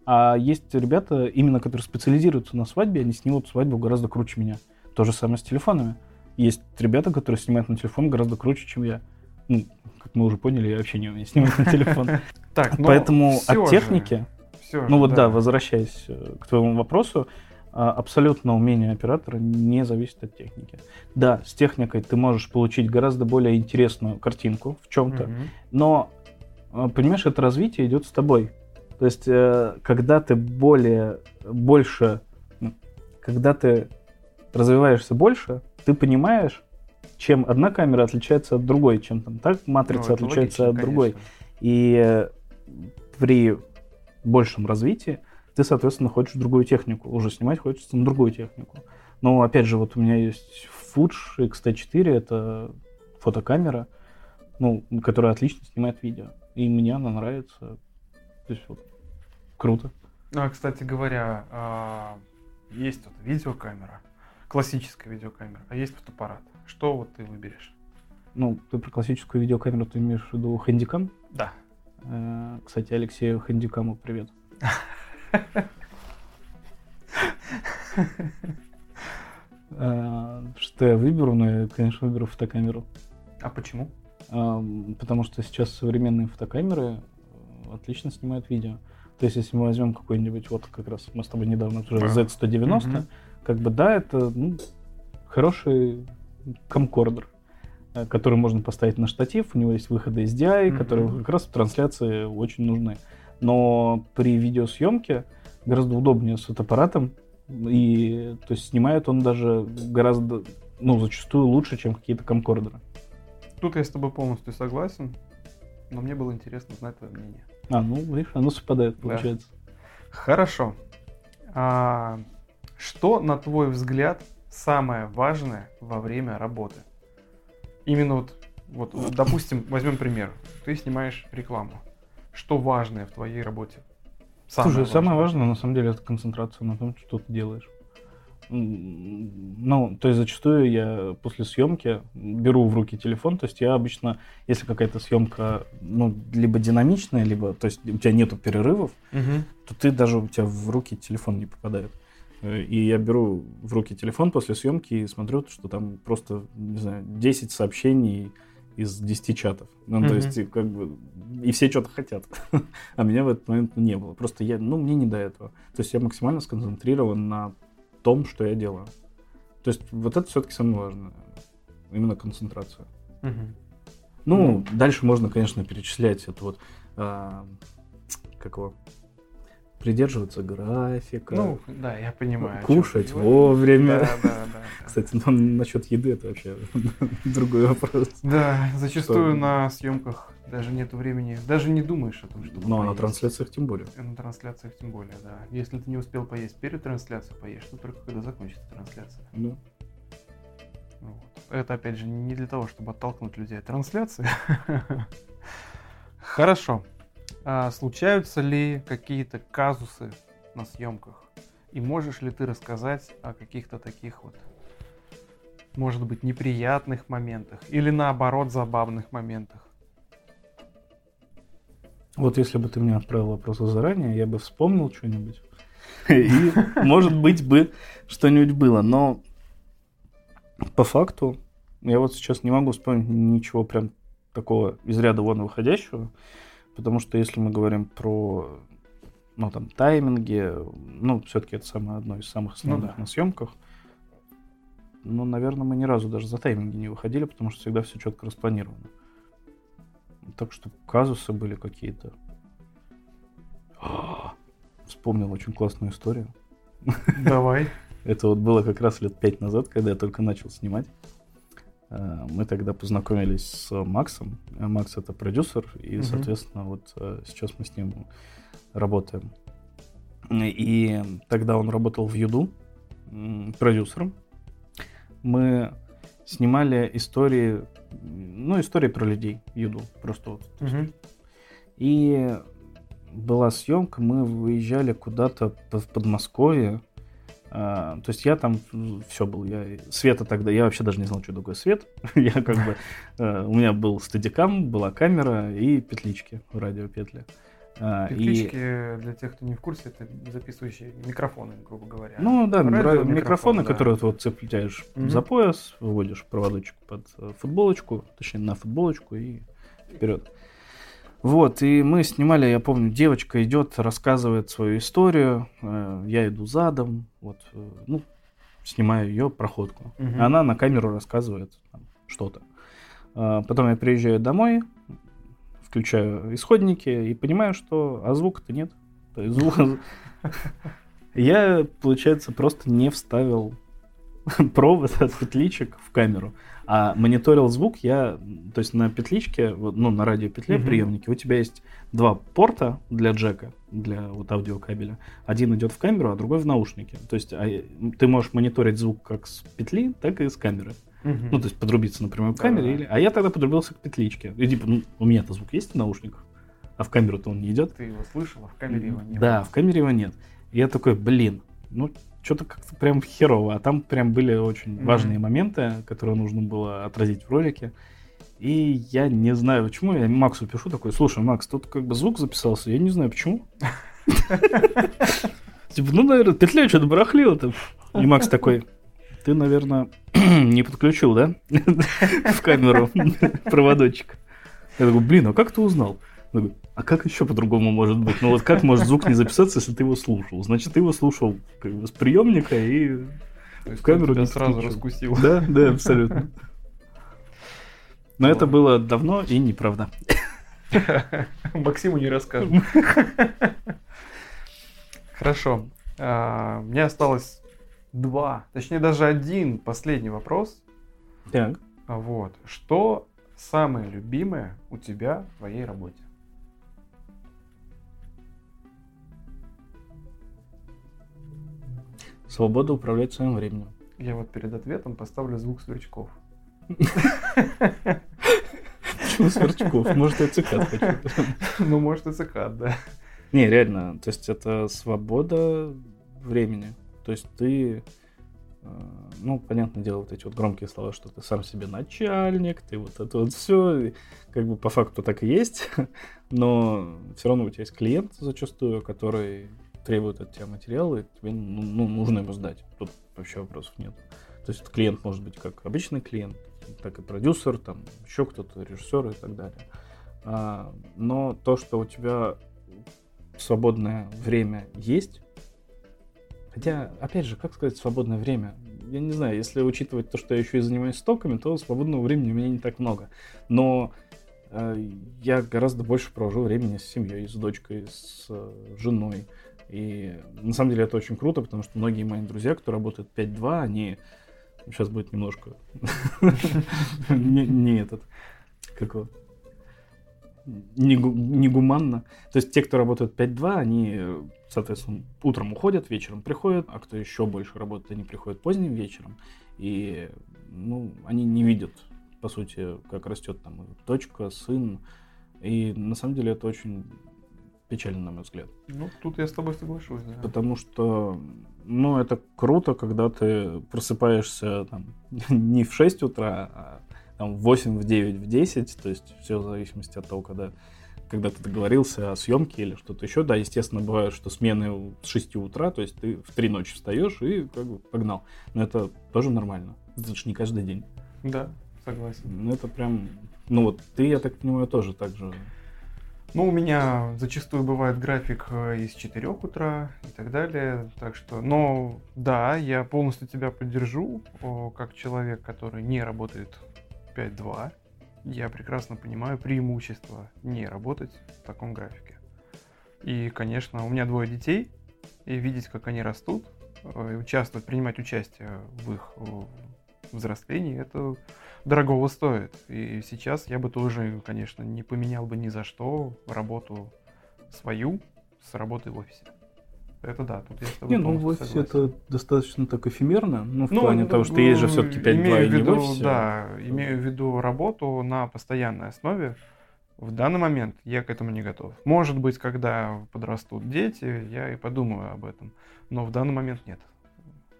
А есть ребята, именно которые специализируются на свадьбе, они снимут свадьбу гораздо круче меня. То же самое с телефонами. Есть ребята, которые снимают на телефон гораздо круче, чем я. Ну, как мы уже поняли, я вообще не умею снимать на телефон. Так, но Поэтому от техники ну вот да, возвращаясь э, к твоему вопросу, абсолютно умение оператора не зависит от техники. Да, с техникой ты можешь получить гораздо более интересную картинку в чем-то, Мгм. но, э, понимаешь, это развитие идет с тобой. То есть, э, когда ты более, больше, ну, когда ты развиваешься больше, ты понимаешь, чем одна камера отличается от другой, чем там так Ну, матрица это отличается логично, от другой. конечно. И э, при большем развитии ты, соответственно, хочешь другую технику. Уже снимать хочется на другую технику. Но, опять же, вот у меня есть Fuji X-T4, это фотокамера, ну, которая отлично снимает видео. И мне она нравится. То есть вот круто. Ну, а, кстати говоря, а, есть вот видеокамера, классическая видеокамера, а есть фотоаппарат. Что вот ты выберешь? Ну, ты про классическую видеокамеру ты имеешь в виду хэндикам? Да. Э, Кстати, Алексею Хэндикаму привет. <laughs> Э, Что я выберу? Ну, я, конечно, выберу фотокамеру. А почему? Эм, Потому что сейчас современные фотокамеры э, отлично снимают видео. То есть, если мы возьмем какой-нибудь, вот как раз мы с тобой недавно Да. Z190, Мгм. как бы да, это ну, хороший камкордер, э, который можно поставить на штатив, у него есть выходы SDI, Мгм. которые как раз в трансляции очень нужны. Но при видеосъемке гораздо удобнее с фотоаппаратом И то есть снимает он даже гораздо, ну, зачастую лучше, чем какие-то камкордеры. Тут я с тобой полностью согласен, но мне было интересно знать твое мнение. А, ну, видишь, оно совпадает, получается. Да. Хорошо. А, что, на твой взгляд, самое важное во время работы? Именно вот, вот, допустим, возьмем пример. Ты снимаешь рекламу. Что важное в твоей работе? Самое Слушай, важное. самое важное на самом деле это концентрация на том, что ты делаешь. Ну, то есть зачастую я после съемки беру в руки телефон, то есть я обычно, если какая-то съемка, ну, либо динамичная, либо, то есть у тебя нету перерывов, угу. то ты даже у тебя в руки телефон не попадает. Э, и я беру в руки телефон после съемки и смотрю, что там просто, не знаю, 10 сообщений из 10 чатов. Ну, mm-hmm. то есть, как бы, и все что-то хотят. <laughs> а меня в этот момент не было. Просто я, ну, мне не до этого. То есть я максимально сконцентрирован на том, что я делаю. То есть вот это все-таки самое важное. Именно концентрация. Mm-hmm. Ну, mm-hmm. дальше можно, конечно, перечислять это вот, а, как его, придерживаться графика. Ну, да, я понимаю. Кушать вовремя. Да, да, да. <laughs> Кстати, ну, насчет еды это вообще <laughs> другой вопрос. Да, зачастую на съемках даже нет времени, даже не думаешь о том, что Ну, а на трансляциях тем более. На трансляциях тем более, да. Если ты не успел поесть перед трансляцией, поешь, то только когда закончится трансляция. Ну. Вот. Это, опять же, не для того, чтобы оттолкнуть людей от трансляции. <laughs> Хорошо. А случаются ли какие-то казусы на съемках? И можешь ли ты рассказать о каких-то таких вот, может быть, неприятных моментах или наоборот забавных моментах? Вот если бы ты мне отправил вопросы заранее, я бы вспомнил что-нибудь. И, может быть, бы что-нибудь было. Но по факту я вот сейчас не могу вспомнить ничего прям такого из ряда вон выходящего. Потому что если мы говорим про ну, там, тайминги, ну, все-таки это самое одно из самых основных ну, да. на съемках. Ну, наверное, мы ни разу даже за тайминги не выходили, потому что всегда все четко распланировано. Так что казусы были какие-то. <gasps> Вспомнил очень классную историю. Давай. <laughs> Это вот было как раз лет пять назад, когда я только начал снимать. Э, мы тогда познакомились с Максом. Э, Макс это продюсер, и, соответственно, вот э, сейчас мы с ним работаем. И тогда он работал в Юду продюсером. Мы снимали истории, ну, истории про людей, Юду, просто вот. Угу. И была съемка, мы выезжали куда-то в Подмосковье, а, то есть я там все был. Я, света тогда, я вообще даже не знал, что такое свет. <laughs> я как бы, э, у меня был стадикам, была камера и петлички, радиопетли. А, петлички, и... для тех, кто не в курсе, это записывающие микрофоны, грубо говоря. Ну да, Радио, микрофоны, да. которые ты вот цепляешь mm-hmm. за пояс, выводишь проводочек под э, футболочку, точнее на футболочку и вперед. Вот, и мы снимали, я помню, девочка идет, рассказывает свою историю, э, я иду задом, вот, э, ну, снимаю ее проходку. Угу. Она на камеру рассказывает там, что-то. Э, потом я приезжаю домой, включаю исходники и понимаю, что а звука-то нет. То есть звук... <laughs> Я, получается, просто не вставил <laughs> провод от петличек в камеру. А мониторил звук я, то есть на петличке, ну, на радиопетле mm-hmm. приемнике у тебя есть два порта для джека, для вот аудиокабеля. Один идет в камеру, а другой в наушнике. То есть а, ты можешь мониторить звук как с петли, так и с камеры. Mm-hmm. Ну, то есть подрубиться напрямую к камере. Или... А я тогда подрубился к петличке. И типа, ну, у меня-то звук есть в наушниках, а в камеру-то он не идет. Ты его слышал, а в камере его нет. Да, в камере его нет. И я такой, блин, ну что-то как-то прям херово. А там прям были очень mm-hmm. важные моменты, которые нужно было отразить в ролике. И я не знаю почему, я Максу пишу такой, слушай, Макс, тут как бы звук записался, я не знаю почему. Типа, ну, наверное, петля что-то барахлила там. И Макс такой, ты, наверное, <clears throat> не подключил, да? <laughs> В камеру <laughs> проводочек. Я такой, блин, а как ты узнал? А как еще по-другому может быть? Ну вот как может звук не записаться, если ты его слушал? Значит, ты его слушал как бы, с приемника и в камеру не сразу раскусил. Да, да, абсолютно. Но это было давно и неправда. <laughs> Максиму не расскажем. <laughs> Хорошо. А, мне осталось два, точнее даже один последний вопрос. Так. Вот. Что самое любимое у тебя в твоей работе? Свобода управлять своим временем. Я вот перед ответом поставлю звук сверчков. Почему сверчков? Может, я цикад хочу. Ну, может, и цикад, да. Не, реально, то есть это свобода времени. То есть ты, э, ну, понятное дело, вот эти вот громкие слова, что ты сам себе начальник, ты вот это вот все, как бы по факту так и есть, <laughs> но все равно у тебя есть клиент зачастую, который требует от тебя материалы, тебе ну, ну, нужно ему сдать. Тут вообще вопросов нет. То есть клиент может быть как обычный клиент, так и продюсер, там еще кто-то, режиссер и так далее. А, но то, что у тебя свободное время есть, хотя, опять же, как сказать свободное время? Я не знаю, если учитывать то, что я еще и занимаюсь стоками, то свободного времени у меня не так много. Но э, я гораздо больше провожу времени с семьей, с дочкой, с э, женой. И на самом деле это очень круто, потому что многие мои друзья, кто работают 5-2, они... Сейчас будет немножко... <laughs> Не этот... Как его? негуманно. То есть те, кто работают 5-2, они, соответственно, утром уходят, вечером приходят, а кто еще больше работает, они приходят поздним вечером. И, ну, они не видят, по сути, как растет там дочка, сын. И на самом деле это очень печально, на мой взгляд. Ну, тут я с тобой соглашусь, да. Потому что, ну, это круто, когда ты просыпаешься там <laughs> не в 6 утра, а там в 8, в 9, в 10, то есть все в зависимости от того, когда когда ты договорился о съемке или что-то еще. Да, естественно, бывает, что смены с 6 утра, то есть ты в 3 ночи встаешь и как бы погнал. Но это тоже нормально. Это же не каждый день. Да, согласен. Ну, это прям... Ну вот ты, я так понимаю, тоже так же ну, у меня зачастую бывает график э, из 4 утра и так далее. Так что, но да, я полностью тебя поддержу, как человек, который не работает 5-2. Я прекрасно понимаю преимущество не работать в таком графике. И, конечно, у меня двое детей, и видеть, как они растут, э, и участвовать, принимать участие в их взрослении, это дорогого стоит. И сейчас я бы тоже, конечно, не поменял бы ни за что работу свою с работой в офисе. Это да, тут я с тобой Не, ну в офисе согласен. это достаточно так эфемерно, ну в ну, плане ну, того, что есть же все-таки 5-2 и не в офисе. Да, имею в виду работу на постоянной основе. В данный момент я к этому не готов. Может быть, когда подрастут дети, я и подумаю об этом. Но в данный момент нет.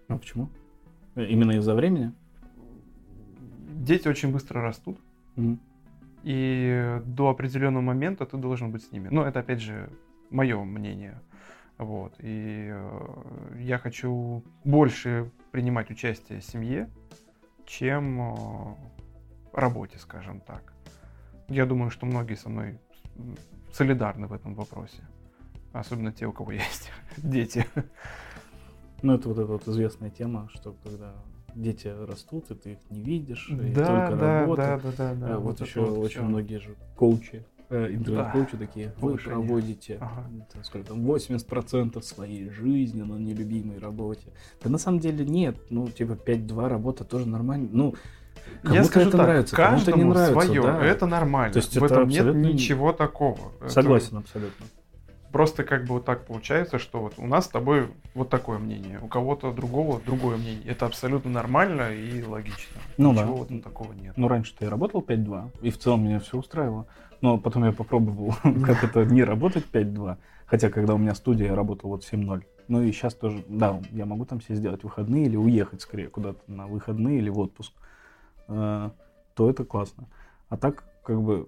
А почему? Именно из-за времени? Дети очень быстро растут. Mm-hmm. И до определенного момента ты должен быть с ними. Но это, опять же, мое мнение. Вот. И э, я хочу больше принимать участие в семье, чем э, работе, скажем так. Я думаю, что многие со мной солидарны в этом вопросе. Особенно те, у кого <laughs> есть дети. Ну, это вот эта вот известная тема, что когда дети растут, и ты их не видишь, да, и только да, работа. Да, да, да, да. А, вот, вот еще вот очень все. многие же коучи, э, интернет-коучи да. такие, вы Повышение. проводите ага. сколько там, 80% своей жизни на нелюбимой работе. Да на самом деле нет, ну типа 5-2 работа тоже нормально. Ну, Кому Я скажу это так, нравится, каждому не нравится, свое, да. это нормально. То есть В этом нет ничего такого. Согласен это... абсолютно. Просто как бы вот так получается, что вот у нас с тобой вот такое мнение, у кого-то другого другое мнение. Это абсолютно нормально и логично. Ну Ничего да. вот такого нет. Ну раньше-то я работал 5-2, и в целом меня все устраивало. Но потом я попробовал, <laughs> как это не работать 5-2. Хотя, когда у меня студия, я работал вот 7-0. Ну и сейчас тоже, да, я могу там себе сделать выходные или уехать скорее куда-то на выходные или в отпуск. Э, то это классно. А так, как бы,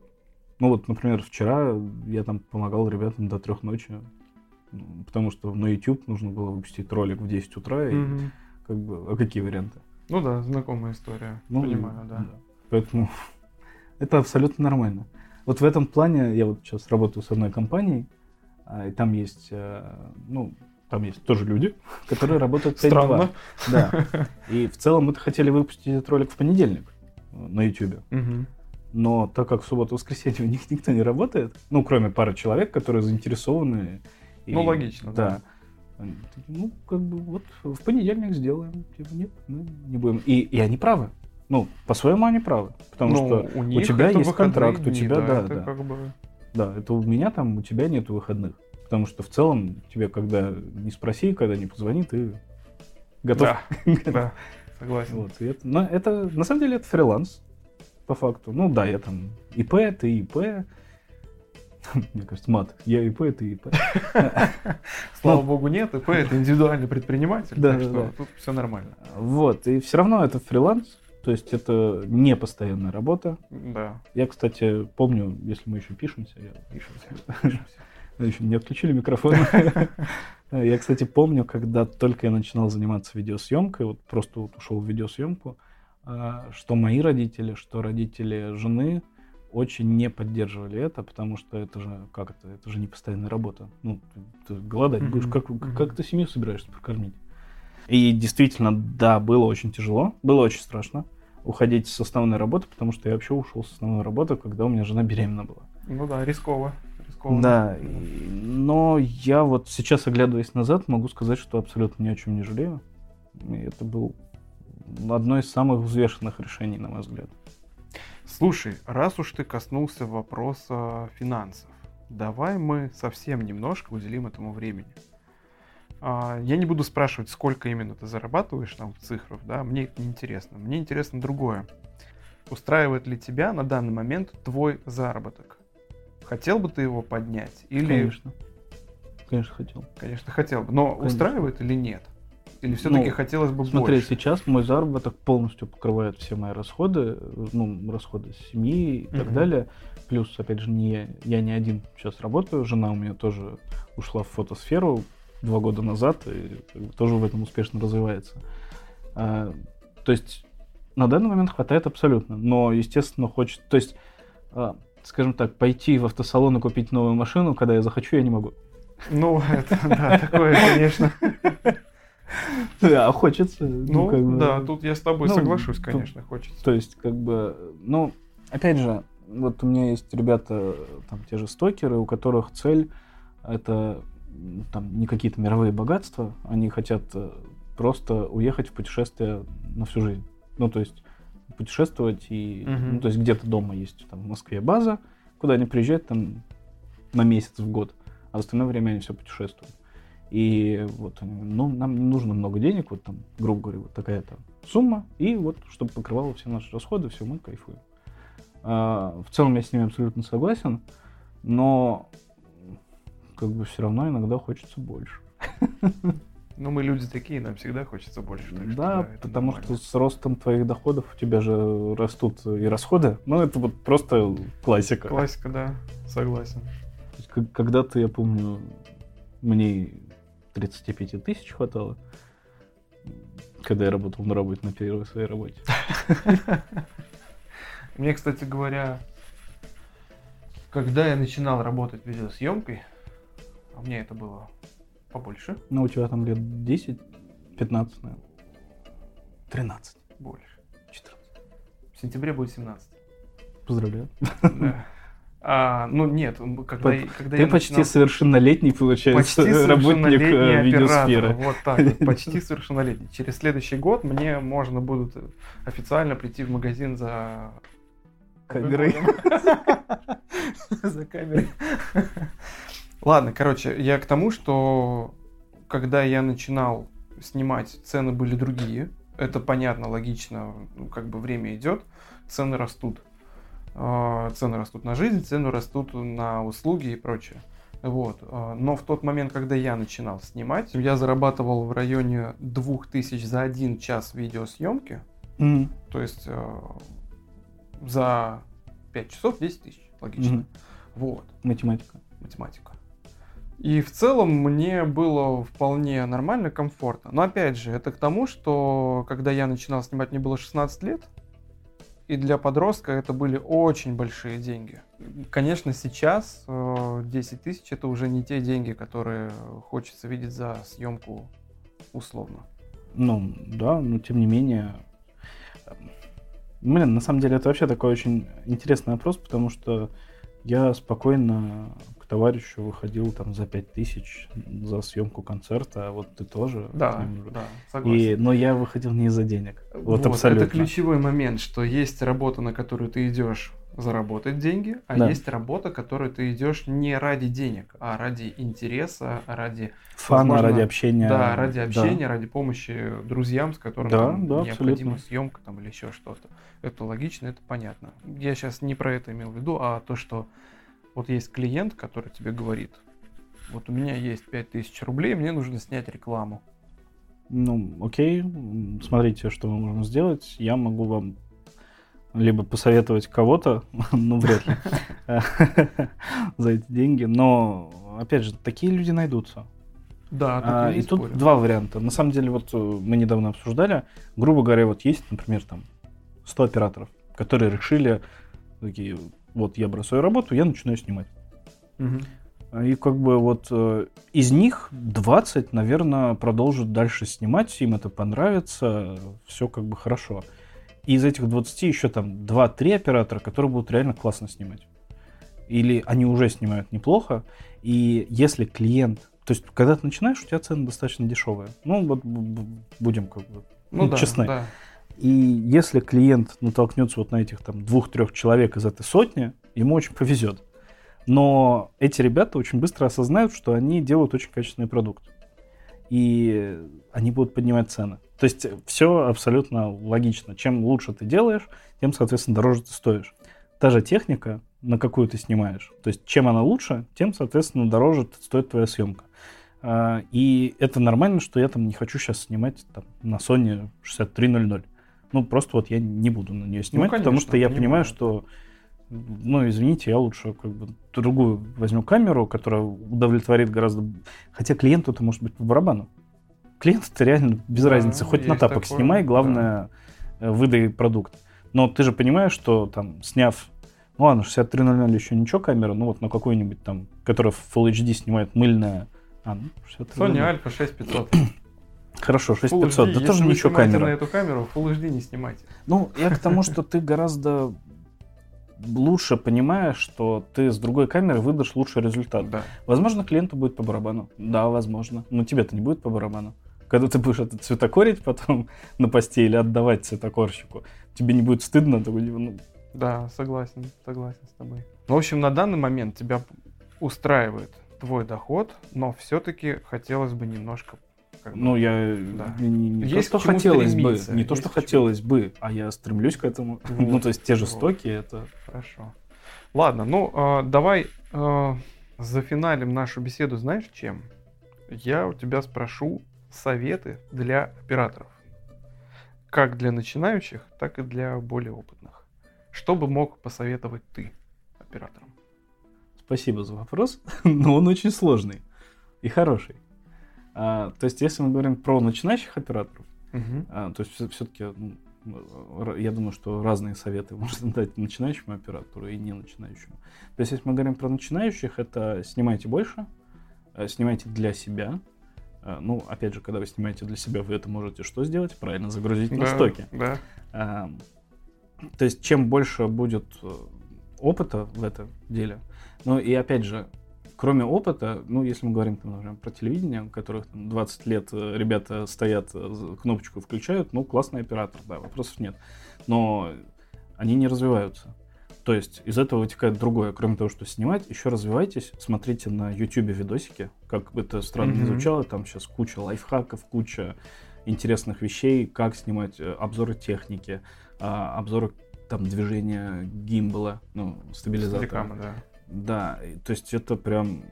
ну вот, например, вчера я там помогал ребятам до трех ночи, потому что на YouTube нужно было выпустить ролик в 10 утра, и mm как бы, а какие варианты? Ну да, знакомая история, ну, понимаю, да. да. Поэтому <laughs> это абсолютно нормально. Вот в этом плане я вот сейчас работаю с одной компанией, а, и там есть, э, ну, там есть тоже люди, <laughs> которые работают 5 Странно. Да. И в целом мы хотели выпустить этот ролик в понедельник на YouTube. Угу. Но так как в субботу-воскресенье у них никто не работает, ну, кроме пары человек, которые заинтересованы. И, ну, логично, да. Они такие, ну, как бы, вот в понедельник сделаем. Типа, нет, мы не будем. И, и они правы. Ну, по-своему они правы. Потому Ну, что у, у, тебя есть контракт, у дни, тебя, да, это да. как бы... Да, это у меня там, у тебя нет выходных. Потому что в целом тебе, когда не спроси, когда не позвони, ты готов. Да, <laughs> да, согласен. Вот, это, но это, на самом деле, это фриланс, по факту. Ну да, я там ИП, ты ИП. <laughs> Мне кажется, мат. Я ИП, ты ИП. <laughs> Слава богу, нет, ИП это индивидуальный предприниматель, Да, так что тут все нормально. Вот, и все равно это фриланс, то есть это не постоянная работа. Да, Я, кстати, помню, если мы еще пишемся, я пишемся. <laughs> еще не отключили микрофон. Я, кстати, помню, когда только я начинал заниматься видеосъемкой, вот просто вот ушел в видеосъемку, что мои родители, что родители жены очень не поддерживали это, потому что это же, как это, это же не постоянная работа. Ну, ты, ты голодать будешь, как, как ты семью собираешься прокормить? И действительно, да, было очень тяжело, было очень страшно уходить с основной работы, потому что я вообще ушел с основной работы, когда у меня жена беременна была. Ну да, рисково. рискованно. Да, и- но я вот сейчас, оглядываясь назад, могу сказать, что абсолютно ни о чем не жалею. И это был одно из самых взвешенных решений, на мой взгляд. Слушай, раз уж ты коснулся вопроса финансов, давай мы совсем немножко уделим этому времени. А, Я не буду спрашивать, сколько именно ты зарабатываешь там в цифрах, да, мне это не интересно. Мне интересно другое. Устраивает ли тебя на данный момент твой заработок? Хотел бы ты его поднять? Или, Конечно. Конечно, хотел. конечно, хотел бы, но Конечно. устраивает или нет? Или все-таки Ну, хотелось бы Смотри, больше? сейчас мой заработок полностью покрывает все мои расходы, ну, расходы семьи и так Мгм. далее. Плюс, опять же, не, я не один сейчас работаю, жена у меня тоже ушла в фотосферу два года назад и как бы тоже в этом успешно развивается. А, то есть на данный момент хватает абсолютно, но, естественно, хочет, то есть, а, скажем так, пойти в автосалон и купить новую машину, когда я захочу, я не могу. Ну, это, да, такое, конечно. <laughs> А хочется. Ну, как бы, да, тут я с тобой ну, соглашусь, тут- конечно, хочется. То есть, как бы, ну, опять же, вот у меня есть ребята, там, те же стокеры, у которых цель это там не какие-то мировые богатства, они хотят э, просто уехать в путешествие на всю жизнь. Ну, то есть путешествовать и, Мгм. ну, то есть где-то дома есть там в Москве база, куда они приезжают там на месяц в год, а в остальное время они все путешествуют. И вот, ну, нам не нужно много денег, вот там, грубо говоря, вот такая-то сумма, и вот, чтобы покрывало все наши расходы, все, мы кайфуем. А, в целом я с ними абсолютно согласен, но как бы все равно иногда хочется больше. Ну, мы люди такие, нам всегда хочется больше. так что да, потому нормально. что с ростом твоих доходов у тебя же растут и расходы. Ну, это вот просто классика. Классика, да, согласен. Есть, Когда-то, я помню, мне 35 тысяч хватало, когда я работал на работе, на первой своей работе. <laughs> Мне, кстати говоря, когда я начинал работать видеосъемкой, а у меня это было побольше, Ну, у тебя там лет 10, 15, наверное. 13, больше. 14. В сентябре будет 17. Поздравляю. Да. <laughs> А, ну нет, когда, По- я- когда Ты я почти начинал- совершеннолетний, получается, почти <laughs> работник э, оператор. видеосферы. Вот так, вот, <laughs> почти совершеннолетний. Через следующий год мне можно будет официально прийти в магазин за Камерой. <laughs> За камерой. Ладно, короче, я к тому, что когда я начинал снимать, цены были другие. Это понятно, логично, ну, как бы время идет, цены растут. А, Цены растут на жизнь, цены растут на услуги и прочее. Вот. а, Но в тот момент, когда я начинал снимать, я зарабатывал в районе 2000 за один час видеосъемки. Мгм. То есть э, за 5 часов 10 тысяч. Логично. Мгм. Вот, Математика. математика. И в целом мне было вполне нормально, комфортно. Но опять же, это к тому, что когда я начинал снимать, мне было 16 лет. И для подростка это были очень большие деньги. Конечно, сейчас э, 10 тысяч это уже не те деньги, которые хочется видеть за съемку условно. Ну, да, но тем не менее... Блин, на самом деле это вообще такой очень интересный вопрос, потому что я спокойно товарищу выходил там за 5000 за съемку концерта, а вот ты тоже. Да, да, согласен. И, но я выходил не из-за денег. Вот, вот абсолютно. Это ключевой момент, что есть работа, на которую ты идешь заработать деньги, а да. есть работа, которую ты идешь не ради денег, а ради интереса, ради фана, возможно, ради общения. Да, ради общения, да. ради помощи друзьям, с которыми да, там, да, необходима съемка там, или еще что-то. Это логично, это понятно. Я сейчас не про это имел в виду, а то, что вот есть клиент, который тебе говорит, вот у меня есть 5000 рублей, мне нужно снять рекламу. Ну, окей, смотрите, что мы можем сделать. Я могу вам либо посоветовать кого-то, <laughs> ну, вряд ли, <laughs> за эти деньги. Но, опять же, такие люди найдутся. Да, а, и тут два варианта. На самом деле, вот э, мы недавно обсуждали, грубо говоря, вот есть, например, там 100 операторов, которые решили, такие, вот я бросаю работу, я начинаю снимать. Угу. И как бы вот э, из них 20, наверное, продолжат дальше снимать, им это понравится, все как бы хорошо. И из этих 20 еще там 2-3 оператора, которые будут реально классно снимать. Или они уже снимают неплохо. И если клиент... То есть, когда ты начинаешь, у тебя цены достаточно дешевые. Ну, вот будем как бы ну, да, честны. Да. И если клиент натолкнется вот на этих там двух-трех человек из этой сотни, ему очень повезет. Но эти ребята очень быстро осознают, что они делают очень качественный продукт. И они будут поднимать цены. То есть все абсолютно логично. Чем лучше ты делаешь, тем, соответственно, дороже ты стоишь. Та же техника, на какую ты снимаешь, то есть чем она лучше, тем, соответственно, дороже стоит твоя съемка. А, и это нормально, что я там не хочу сейчас снимать там, на Sony 6300. Ну, просто вот я не буду на нее ну, снимать, ну, конечно, потому что я понимаю, что, ну, извините, я лучше как бы другую возьму камеру, которая удовлетворит гораздо... Хотя клиенту это может быть по барабану клиент это реально без да, разницы. Хоть на тапок такое, снимай, главное, да. Э, выдай продукт. Но ты же понимаешь, что там, сняв, ну ладно, 6300 еще ничего камера, ну вот на какой-нибудь там, которая в Full HD снимает мыльная... А, ну, Sony Alpha 6500. Хорошо, 6500, HD, да тоже ничего камера. на эту камеру, Full HD не снимайте. Ну, я к тому, <laughs> что ты гораздо лучше понимаешь, что ты с другой камеры выдашь лучший результат. Да. Возможно, клиенту будет по барабану. Да, возможно. Но тебе-то не будет по барабану. Когда ты будешь это цветокорить потом <laughs> на посте или отдавать цветокорщику, тебе не будет стыдно. Ты, ну... Да, согласен, согласен с тобой. В общем, на данный момент тебя устраивает твой доход, но все-таки хотелось бы немножко как бы, ну, я да. не, не Есть то, что хотелось бы, не то, что хотелось бы, а я стремлюсь к этому. <laughs> Вот. ну, то есть те же стоки, это... Хорошо. Ладно, ну, э, давай э, зафиналим нашу беседу, знаешь, чем? Я у тебя спрошу советы для операторов. Как для начинающих, так и для более опытных. Что бы мог посоветовать ты операторам? Спасибо за вопрос, <laughs> но он очень сложный и хороший. А, то есть, если мы говорим про начинающих операторов, угу. а, то есть все-таки ну, я думаю, что разные советы <laughs> можно дать начинающему оператору и не начинающему. То есть, если мы говорим про начинающих, это снимайте больше, э, снимайте для себя. А, ну, опять же, когда вы снимаете для себя, вы это можете что сделать? Правильно загрузить да, на стоки. Да. А, то есть, чем больше будет э, опыта в этом деле, ну и опять же, кроме опыта, ну, если мы говорим, например, про телевидение, у которых там, 20 лет э, ребята стоят, э, кнопочку включают, ну, классный оператор, да, вопросов нет. Но они не развиваются. То есть из этого вытекает другое. Кроме того, что снимать, еще развивайтесь, смотрите на YouTube видосики, как бы это странно mm-hmm. не звучало, там сейчас куча лайфхаков, куча интересных вещей, как снимать э, обзоры техники, а, обзоры там движения гимбала, ну, стабилизатора. Стадикама, да. Да, то есть это прям,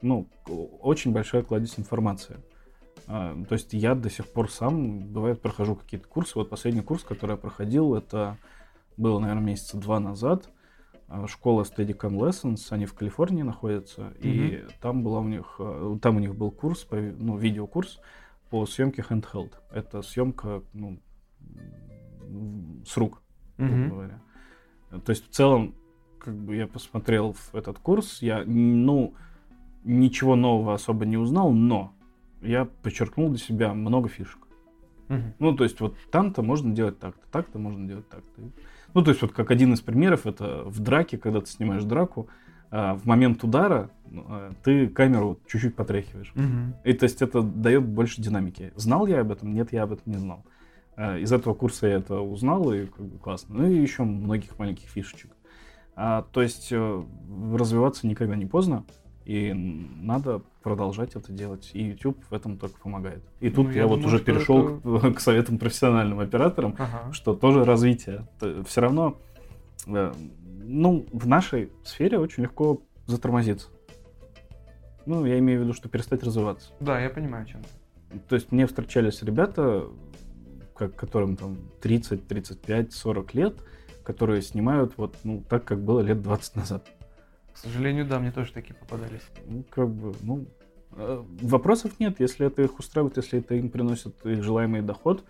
ну, очень большая кладезь информации. А, то есть я до сих пор сам, бывает, прохожу какие-то курсы. Вот последний курс, который я проходил, это было, наверное, месяца два назад. А, школа Steadicam Lessons, они в Калифорнии находятся, mm-hmm. и там была у них, а, там у них был курс, ну, видеокурс по съемке handheld. Это съемка, ну, с рук, mm-hmm. говоря. То есть в целом как бы я посмотрел в этот курс, я, ну, ничего нового особо не узнал, но я подчеркнул для себя много фишек. Угу. Ну, то есть вот там-то можно делать так-то, так-то можно делать так-то. Ну, то есть вот как один из примеров, это в драке, когда ты снимаешь драку, а, в момент удара а, ты камеру чуть-чуть потряхиваешь. Мгм. И то есть это дает больше динамики. Знал я об этом? Нет, я об этом не знал. А, Из этого курса я это узнал, и как бы классно. Ну и еще многих маленьких фишечек. А, то есть э, развиваться никогда не поздно, и надо продолжать это делать. И YouTube в этом только помогает. И тут Ну, я, я вот думаю, уже что перешел к, <laughs> к советам профессиональным операторам, Ага. что тоже развитие. Все равно, э, ну, в нашей сфере очень легко затормозиться. Ну, я имею в виду, что перестать развиваться. Да, я понимаю, чем. То есть мне встречались ребята, как, которым там 30, 35, 40 лет, которые снимают вот ну, так, как было лет 20 назад. К сожалению, да, мне тоже такие попадались. Ну, как бы, ну, э, вопросов нет, если это их устраивает, если это им приносит их желаемый доход,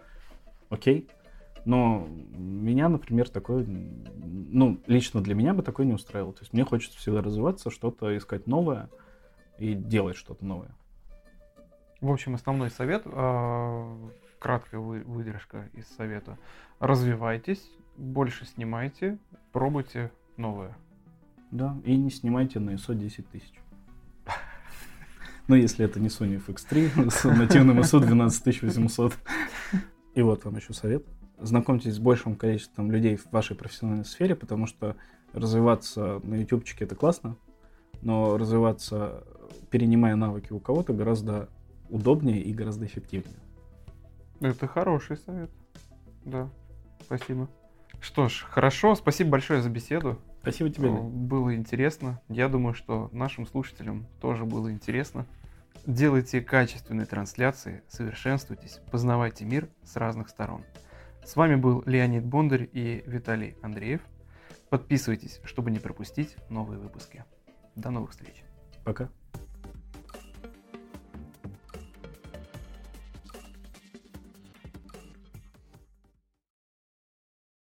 окей. Но меня, например, такое, ну, лично для меня бы такое не устраивало. То есть мне хочется всегда развиваться, что-то искать новое и делать что-то новое. В общем, основной совет, э, краткая вы- выдержка из совета. Развивайтесь, больше снимайте, пробуйте новое. Да, и не снимайте на ISO 10 тысяч. Ну, если это не Sony FX3 с нативным ISO 12800. И вот вам еще совет. Знакомьтесь с большим количеством людей в вашей профессиональной сфере, потому что развиваться на ютубчике это классно, но развиваться, перенимая навыки у кого-то, гораздо удобнее и гораздо эффективнее. Это хороший совет. Да, спасибо. Что ж, хорошо, спасибо большое за беседу. Спасибо тебе. Э. Было интересно. Я думаю, что нашим слушателям тоже было интересно. Делайте качественные трансляции, совершенствуйтесь, познавайте мир с разных сторон. С вами был Леонид Бондарь и Виталий Андреев. Подписывайтесь, чтобы не пропустить новые выпуски. До новых встреч. Пока.